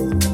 Bye.